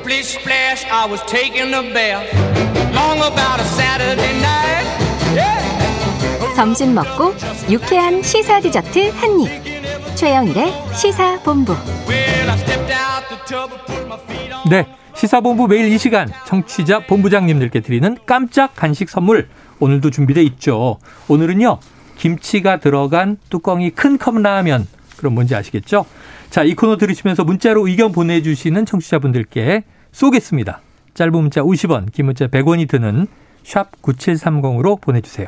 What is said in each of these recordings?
Splish splash, I was taking a bath. Long about a Saturday night. Yeah. 점심 먹고 유쾌한 시사 디저트 한 입. 최영일의 시사 본부. Well, I stepped out the tub and put my feet on. 네. 시사본부 매일 이 시간 청취자 본부장님들께 드리는 깜짝 간식 선물 오늘도 준비돼 있죠. 오늘은요. 김치가 들어간 뚜껑이 큰 컵라면. 그럼 뭔지 아시겠죠? 자, 이 코너 들으시면서 문자로 의견 보내주시는 청취자분들께 쏘겠습니다. 짧은 문자 50원, 긴 문자 100원이 드는 샵 9730으로 보내주세요.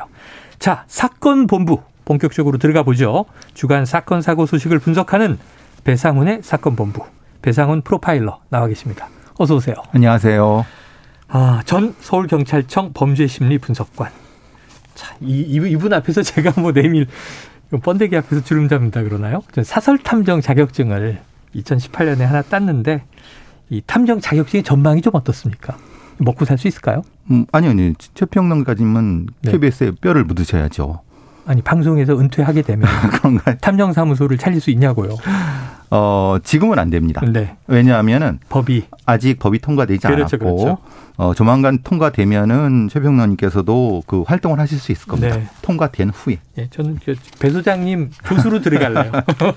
자, 사건 본부 본격적으로 들어가 보죠. 주간 사건 사고 소식을 분석하는 배상훈의 사건 본부. 배상훈 프로파일러 나와 계십니다. 어서 오세요. 안녕하세요. 아, 전 서울경찰청 범죄심리 분석관. 자, 이, 이- 이분 앞에서 제가 뭐 내밀 번데기 앞에서 주름 잡는다 그러나요? 저 사설 탐정 자격증을 2018년에 하나 땄는데 이 탐정 자격증의 전망이 좀 어떻습니까? 먹고 살 수 있을까요? 음, 아니요, 아니요. 최평론가님은 네. KBS에 뼈를 묻으셔야죠. 아니 방송에서 은퇴하게 되면 그런가요? 탐정 사무소를 차릴 수 있냐고요. 어, 지금은 안 됩니다. 네, 왜냐하면은 법이 아직 법이 통과되지 그렇죠, 않았고 그렇죠. 어, 조만간 통과되면은 최평론님께서도 그 활동을 하실 수 있을 겁니다. 네. 통과된 후에. 예, 저는 그배 소장님 교수로 들어갈래요.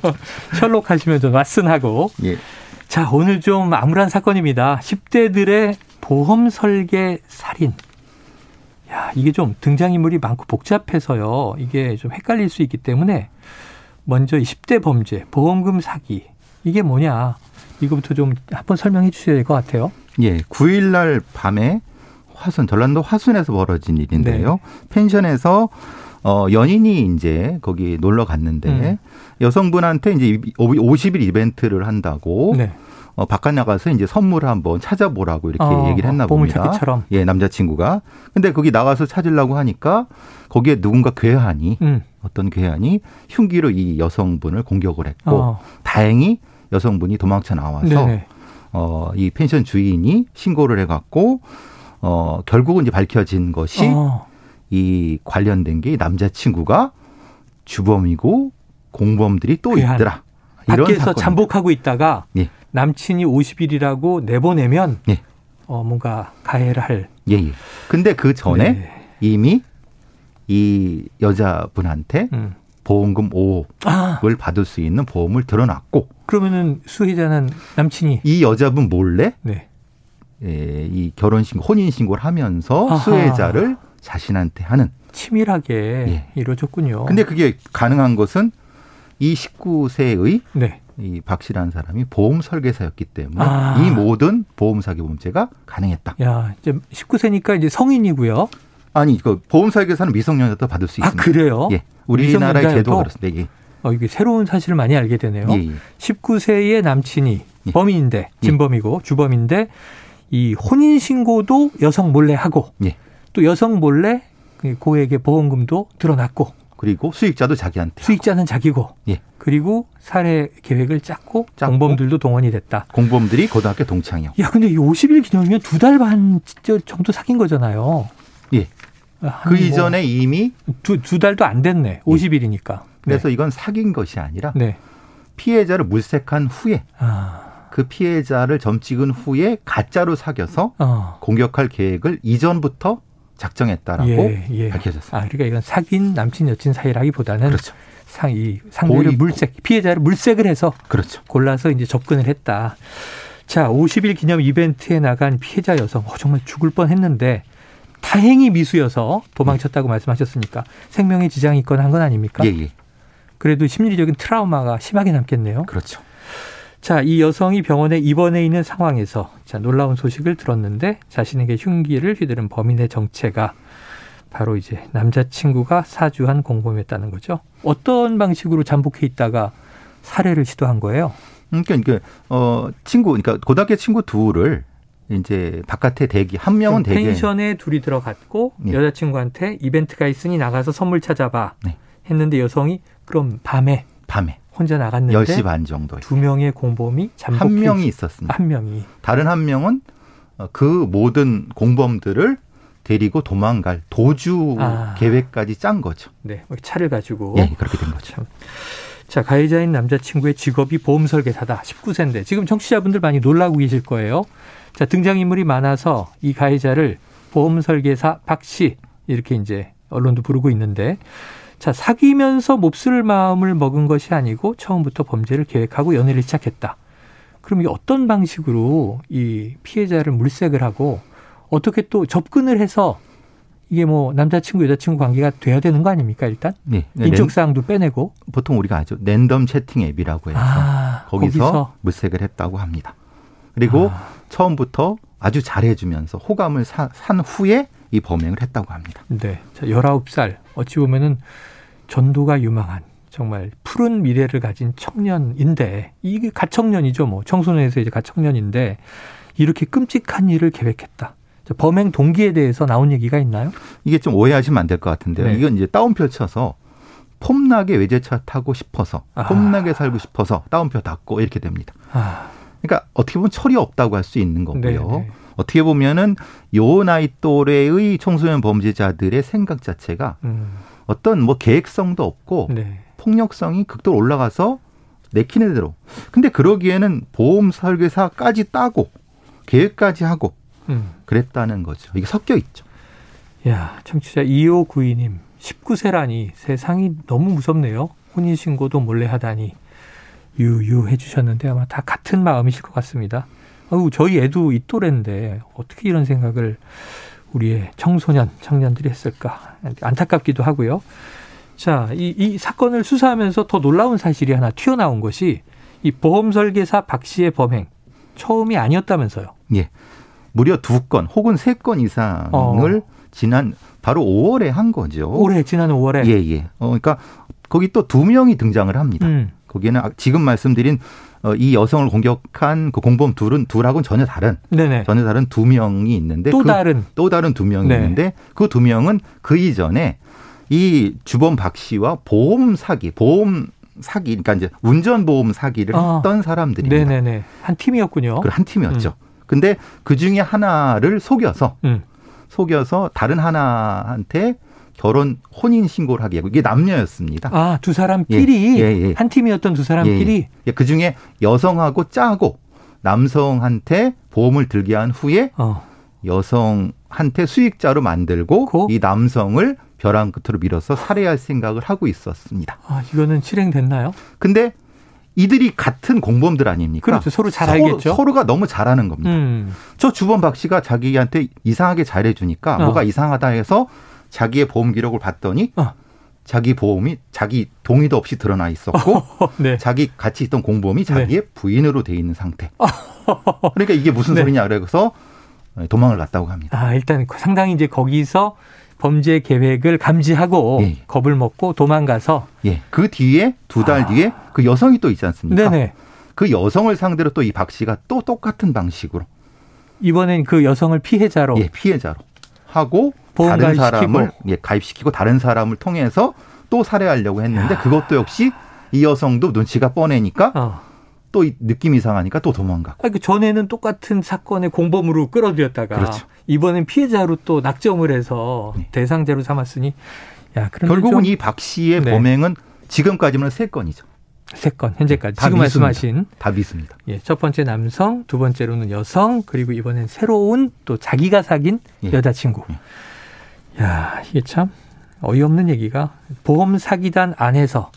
셜록 하시면 좀 왓슨하고 예. 자, 오늘 좀 암울한 사건입니다. 10대들의 보험 설계 살인. 야, 이게 좀 등장인물이 많고 복잡해서요. 이게 좀 헷갈릴 수 있기 때문에 먼저 이 10대 범죄, 보험금 사기. 이게 뭐냐. 이거부터 좀 한번 설명해 주셔야 될 것 같아요. 예. 9일 날 밤에 화순 전라도 화순에서 벌어진 일인데요. 네. 펜션에서 어 연인이 이제 거기 놀러 갔는데 음. 여성분한테 이제 50일 이벤트를 한다고 네. 어, 바깥 나가서 이제 선물을 한번 찾아보라고 이렇게 어, 얘기를 했나 봅니다. 보물찾기처럼. 예, 남자친구가. 근데 거기 나가서 찾으려고 하니까 거기에 누군가 괴한이 음. 어떤 괴한이 흉기로 이 여성분을 공격을 했고 어. 다행히 여성분이 도망쳐 나와서 네네. 어, 이 펜션 주인이 신고를 해갖고 어, 결국은 이제 밝혀진 것이 어. 이 관련된 게 남자친구가 주범이고 공범들이 또 괴한. 있더라. 이런 밖에서 사건입니다. 잠복하고 있다가 예. 남친이 50일이라고 내보내면 예. 어, 뭔가 가해를 할. 예, 예. 근데 그 전에 네. 이미 이 여자분한테 음. 보험금 5억을 아, 받을 수 있는 보험을 들어놨고 그러면은 수혜자는 남친이 이 여자분 몰래 네. 예, 이 결혼신고, 혼인신고를 하면서 아하. 수혜자를 자신한테 하는. 치밀하게 예. 이루어졌군요. 근데 그게 가능한 것은 이 19세의 네. 이 박 씨라는 사람이 보험 설계사였기 때문에 아. 이 모든 보험 사기 범죄가 가능했다. 야, 이제 19세니까 이제 성인이고요. 아니, 그 보험 설계사는 미성년자도 받을 수 아, 있습니다. 그래요? 예. 우리나라의? 제도가 그렇습니다. 예. 어, 이게 새로운 사실을 많이 알게 되네요. 예, 예. 19세의 남친이 예. 범인인데, 진범이고 주범인데 이 혼인 신고도 여성 몰래 하고 예. 또 여성 몰래 그 고액의 보험금도 드러났고 그리고 수익자도 자기한테 수익자는 자기고 예. 그리고 살해 계획을 짰고, 짰고. 공범들도 동원이 됐다. 공범들이 고등학교 동창이요. 야, 근데 이 50일 기념이면 두 달 반 정도 사귄 거잖아요. 예. 아, 그한뭐 이전에 이미 두, 두 달도 안 됐네. 50일이니까. 그래서 이건 사귄 것이 아니라 네. 피해자를 물색한 후에 아, 그 피해자를 점 찍은 후에 가짜로 사귀어서 어. 공격할 계획을 이전부터 작정했다라고 예, 예. 밝혀졌습니다. 아, 그러니까 이건 사귄 남친 여친 사이라기보다는 그렇죠. 상, 이 상대를 고의- 물색, 피해자를 물색을 해서 그렇죠. 골라서 이제 접근을 했다. 자, 50일 기념 이벤트에 나간 피해자 여성, 어, 정말 죽을 뻔 했는데 다행히 미수여서 도망쳤다고 말씀하셨으니까 생명에 지장이 있거나 한 건 아닙니까? 예, 예. 그래도 심리적인 트라우마가 심하게 남겠네요. 그렇죠. 자, 이 여성이 병원에 입원해 있는 상황에서 자, 놀라운 소식을 들었는데 자신에게 흉기를 휘두른 범인의 정체가 바로 이제 남자친구가 사주한 공범이었다는 거죠. 어떤 방식으로 잠복해 있다가 살해를 시도한 거예요? 그러니까 이게 어 친구 그러니까 고등학교 친구 둘을 이제 바깥에 대기 한 명은 대기 펜션에 둘이 들어갔고 예. 여자친구한테 이벤트가 있으니 나가서 선물 찾아봐 네. 했는데 여성이 그럼 밤에 밤에 혼자 나갔는데 10시 반 정도에 두 명의 공범이 잠복해 한 명이 있- 있었습니다. 한 명이 다른 한 명은 어, 그 모든 공범들을 데리고 도망갈 도주 아. 계획까지 짠 거죠. 네 차를 가지고 예, 그렇게 된 거죠. 참. 자, 가해자인 남자친구의 직업이 보험 설계사다. 19세인데 지금 청취자분들 많이 놀라고 계실 거예요. 자, 등장인물이 많아서 이 가해자를 보험 설계사 박씨 이렇게 이제 언론도 부르고 있는데 자, 사귀면서 몹쓸 마음을 먹은 것이 아니고 처음부터 범죄를 계획하고 연애를 시작했다. 그럼 이 어떤 방식으로 이 피해자를 물색을 하고 어떻게 또 접근을 해서 이게 뭐 남자친구 여자친구 관계가 돼야 되는 거 아닙니까 일단 네. 인적 사항도 빼내고 보통 우리가 아죠 랜덤 채팅 앱이라고 해서 아, 거기서, 거기서? 물색을 했다고 합니다. 그리고 아. 처음부터 아주 잘해주면서 호감을 사- 산 후에 이 범행을 했다고 합니다. 네. 자, 19살. 어찌 보면은 전도가 유망한 정말 푸른 미래를 가진 청년인데 이게 가청년이죠. 뭐 청소년에서 이제 가청년인데 이렇게 끔찍한 일을 계획했다. 자, 범행 동기에 대해서 나온 얘기가 있나요? 이게 좀 오해하시면 안 될 것 같은데요. 네. 이건 이제 다운표 쳐서 폼나게 외제차 타고 싶어서 아. 폼나게 살고 싶어서 다운표 닫고 이렇게 됩니다. 아, 그러니까 어떻게 보면 철이 없다고 할 수 있는 거고요. 네, 네. 어떻게 보면은 요 나이 또래의 청소년 범죄자들의 생각 자체가 음, 어떤 뭐 계획성도 없고 네. 폭력성이 극도로 올라가서 내키는 대로. 근데 그러기에는 보험 설계사까지 따고 계획까지 하고 음. 그랬다는 거죠. 이게 섞여 있죠. 야, 청취자 2592님, 19세라니 세상이 너무 무섭네요. 혼인신고도 몰래 하다니. 유유해 주셨는데 아마 다 같은 마음이실 것 같습니다. 아우, 저희 애도 이 또래인데 어떻게 이런 생각을 우리의 청소년, 청년들이 했을까. 안타깝기도 하고요. 자, 이, 이 사건을 수사하면서 더 놀라운 사실이 하나 튀어나온 것이 이 보험 설계사 박 씨의 범행 처음이 아니었다면서요. 예. 무려 두 건 혹은 세 건 이상을 어. 지난 바로 5월에 한 거죠. 올해 지난 5월에 예, 예. 어, 그러니까 거기 또 두 명이 등장을 합니다. 음, 거기에는 아- 지금 말씀드린 어, 이 여성을 공격한 그 공범 둘은 둘하고는 전혀 다른 네네. 전혀 다른 두 명이 있는데 또 그- 다른 또 다른 두 명이 네. 있는데 그 두 명은 그 이전에 이 주범 박 씨와 보험 사기, 보험 사기, 그러니까 이제 운전 보험 사기를 아. 했던 사람들입니다. 네네네. 한 팀이었군요. 그한 팀이었죠. 근데 그 중에 하나를 속여서 음. 속여서 다른 하나한테 결혼 혼인 신고를 하게 하고 이게 남녀였습니다. 아, 두 사람끼리 예, 예, 예. 한 팀이었던 두 사람끼리 그 중에 여성하고 짜고 남성한테 보험을 들게 한 후에 어. 여성한테 수익자로 만들고 고? 이 남성을 벼랑 끝으로 밀어서 살해할 생각을 하고 있었습니다. 아, 이거는 실행됐나요? 근데 이들이 같은 공범들 아닙니까? 그렇죠. 서로 잘 알겠죠. 서로가 너무 잘하는 겁니다. 음. 저 주범 박 씨가 자기한테 이상하게 잘해주니까 어. 뭐가 이상하다 해서 자기의 보험 기록을 봤더니 어. 자기 보험이 자기 동의도 없이 드러나 있었고 네. 자기 같이 있던 공범이 자기의 부인으로 돼 있는 상태. 그러니까 이게 무슨 네. 소리냐 그래서 도망을 갔다고 합니다. 아, 일단 상당히 이제 거기서 범죄 계획을 감지하고 예. 겁을 먹고 도망가서 예. 그 뒤에 두달 아. 뒤에 그 여성이 또 있지 않습니까? 네네. 그 여성을 상대로 또 이 박 씨가 또 똑같은 방식으로 이번엔 그 여성을 피해자로 예, 피해자로 하고 다른 가입시키고. 사람을 예, 가입시키고 다른 사람을 통해서 또 살해하려고 했는데 야. 그것도 역시 이 여성도 눈치가 뻔해니까 어. 또이 느낌이 이상하니까 또 도망가고. 아, 그 전에는 똑같은 사건의 공범으로 끌어들였다가 그렇죠. 이번엔 피해자로 또 낙점을 해서 네. 대상자로 삼았으니 야, 결국은 좀이박 씨의 네. 범행은 지금까지는 세 건이죠. 세 건, 현재까지. 다 지금 미수입니다. 말씀하신 다 미습니다. 예, 첫 번째 남성, 두 번째로는 여성, 그리고 이번엔 새로운 또 자기가 사귄 예. 여자친구. 야, 이게 참 어이없는 얘기가 보험 사기단 안에서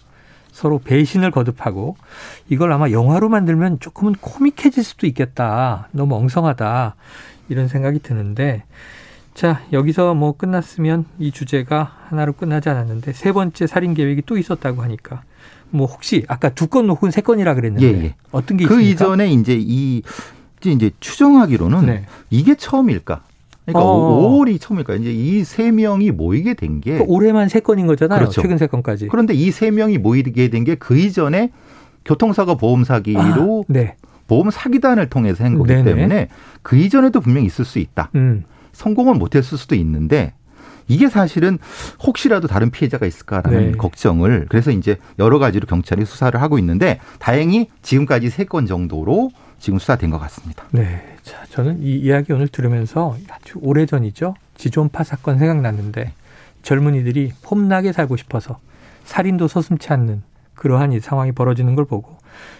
서로 배신을 거듭하고 이걸 아마 영화로 만들면 조금은 코믹해질 수도 있겠다. 너무 엉성하다. 이런 생각이 드는데 자, 여기서 뭐 끝났으면 이 주제가 하나로 끝나지 않았는데 세 번째 살인 계획이 또 있었다고 하니까 뭐 혹시 아까 두 건 혹은 세 건이라 그랬는데 예, 예. 어떤 게 그 있습니까? 이전에 이제 이 이제 추정하기로는 네. 이게 처음일까? 그러니까 어. 5월이 처음일까? 이제 이 세 명이 모이게 된게그 올해만 세 건인 거잖아요. 그렇죠. 최근 세 건까지. 그런데 이 세 명이 모이게 된 게 그 이전에 교통사고 보험 사기로 아, 네. 보험 사기단을 통해서 한 거기 네네. 때문에 그 이전에도 분명히 있을 수 있다. 음. 성공은 못했을 수도 있는데 이게 사실은 혹시라도 다른 피해자가 있을까라는 네. 걱정을 그래서 이제 여러 가지로 경찰이 수사를 하고 있는데 다행히 지금까지 세 건 정도로 지금 수사된 것 같습니다. 네. 자, 저는 이 이야기 오늘 들으면서 아주 오래전이죠. 지존파 사건 생각났는데 젊은이들이 폼나게 살고 싶어서 살인도 서슴치 않는 그러한 이 상황이 벌어지는 걸 보고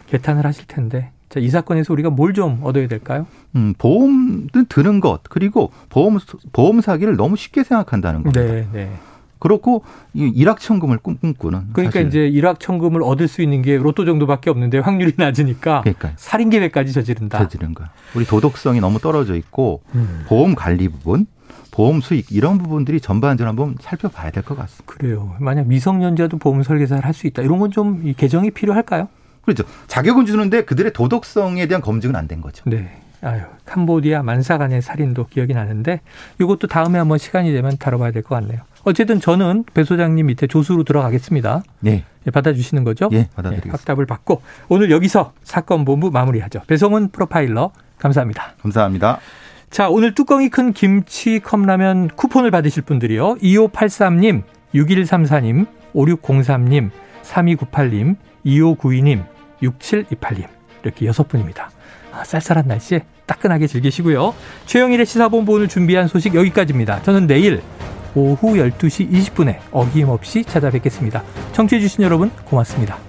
개탄을 하실 텐데 자, 이 사건에서 우리가 뭘 좀 얻어야 될까요? 음, 보험은 드는 것 그리고 보험 보험 사기를 너무 쉽게 생각한다는 겁니다. 네, 네. 그렇고 이 일확천금을 꿈꾸는 그러니까 사실. 이제 일확천금을 얻을 수 있는 게 로또 정도밖에 없는데 확률이 낮으니까 그러니까 살인 계획까지 저지른다. 저지른 거야. 우리 도덕성이 너무 떨어져 있고 음, 보험 관리 부분, 보험 수익 이런 부분들이 전반적으로 한번 살펴봐야 될 것 같습니다. 그래요. 만약 미성년자도 보험 설계사를 할 수 있다. 이런 건 좀 개정이 필요할까요? 그렇죠. 자격은 주는데 그들의 도덕성에 대한 검증은 안 된 거죠. 네. 아유, 캄보디아 만사간의 살인도 기억이 나는데 이것도 다음에 한번 시간이 되면 다뤄봐야 될 것 같네요. 어쨌든 저는 배 소장님 밑에 조수로 들어가겠습니다. 네, 예, 받아주시는 거죠? 예, 받아드리겠습니다. 확답을 받고 오늘 여기서 사건 본부 마무리하죠. 배성훈 프로파일러 감사합니다. 감사합니다. 자, 오늘 뚜껑이 큰 김치 컵라면 쿠폰을 받으실 분들이요. 2583님, 6134님, 5603님, 3298님, 2592님, 6728님. 이렇게 여섯 분입니다. 아, 쌀쌀한 날씨에 따끈하게 즐기시고요. 최영일의 시사본부 오늘 준비한 소식 여기까지입니다. 저는 내일 오후 12시 20분에 어김없이 찾아뵙겠습니다. 청취해주신 여러분 고맙습니다.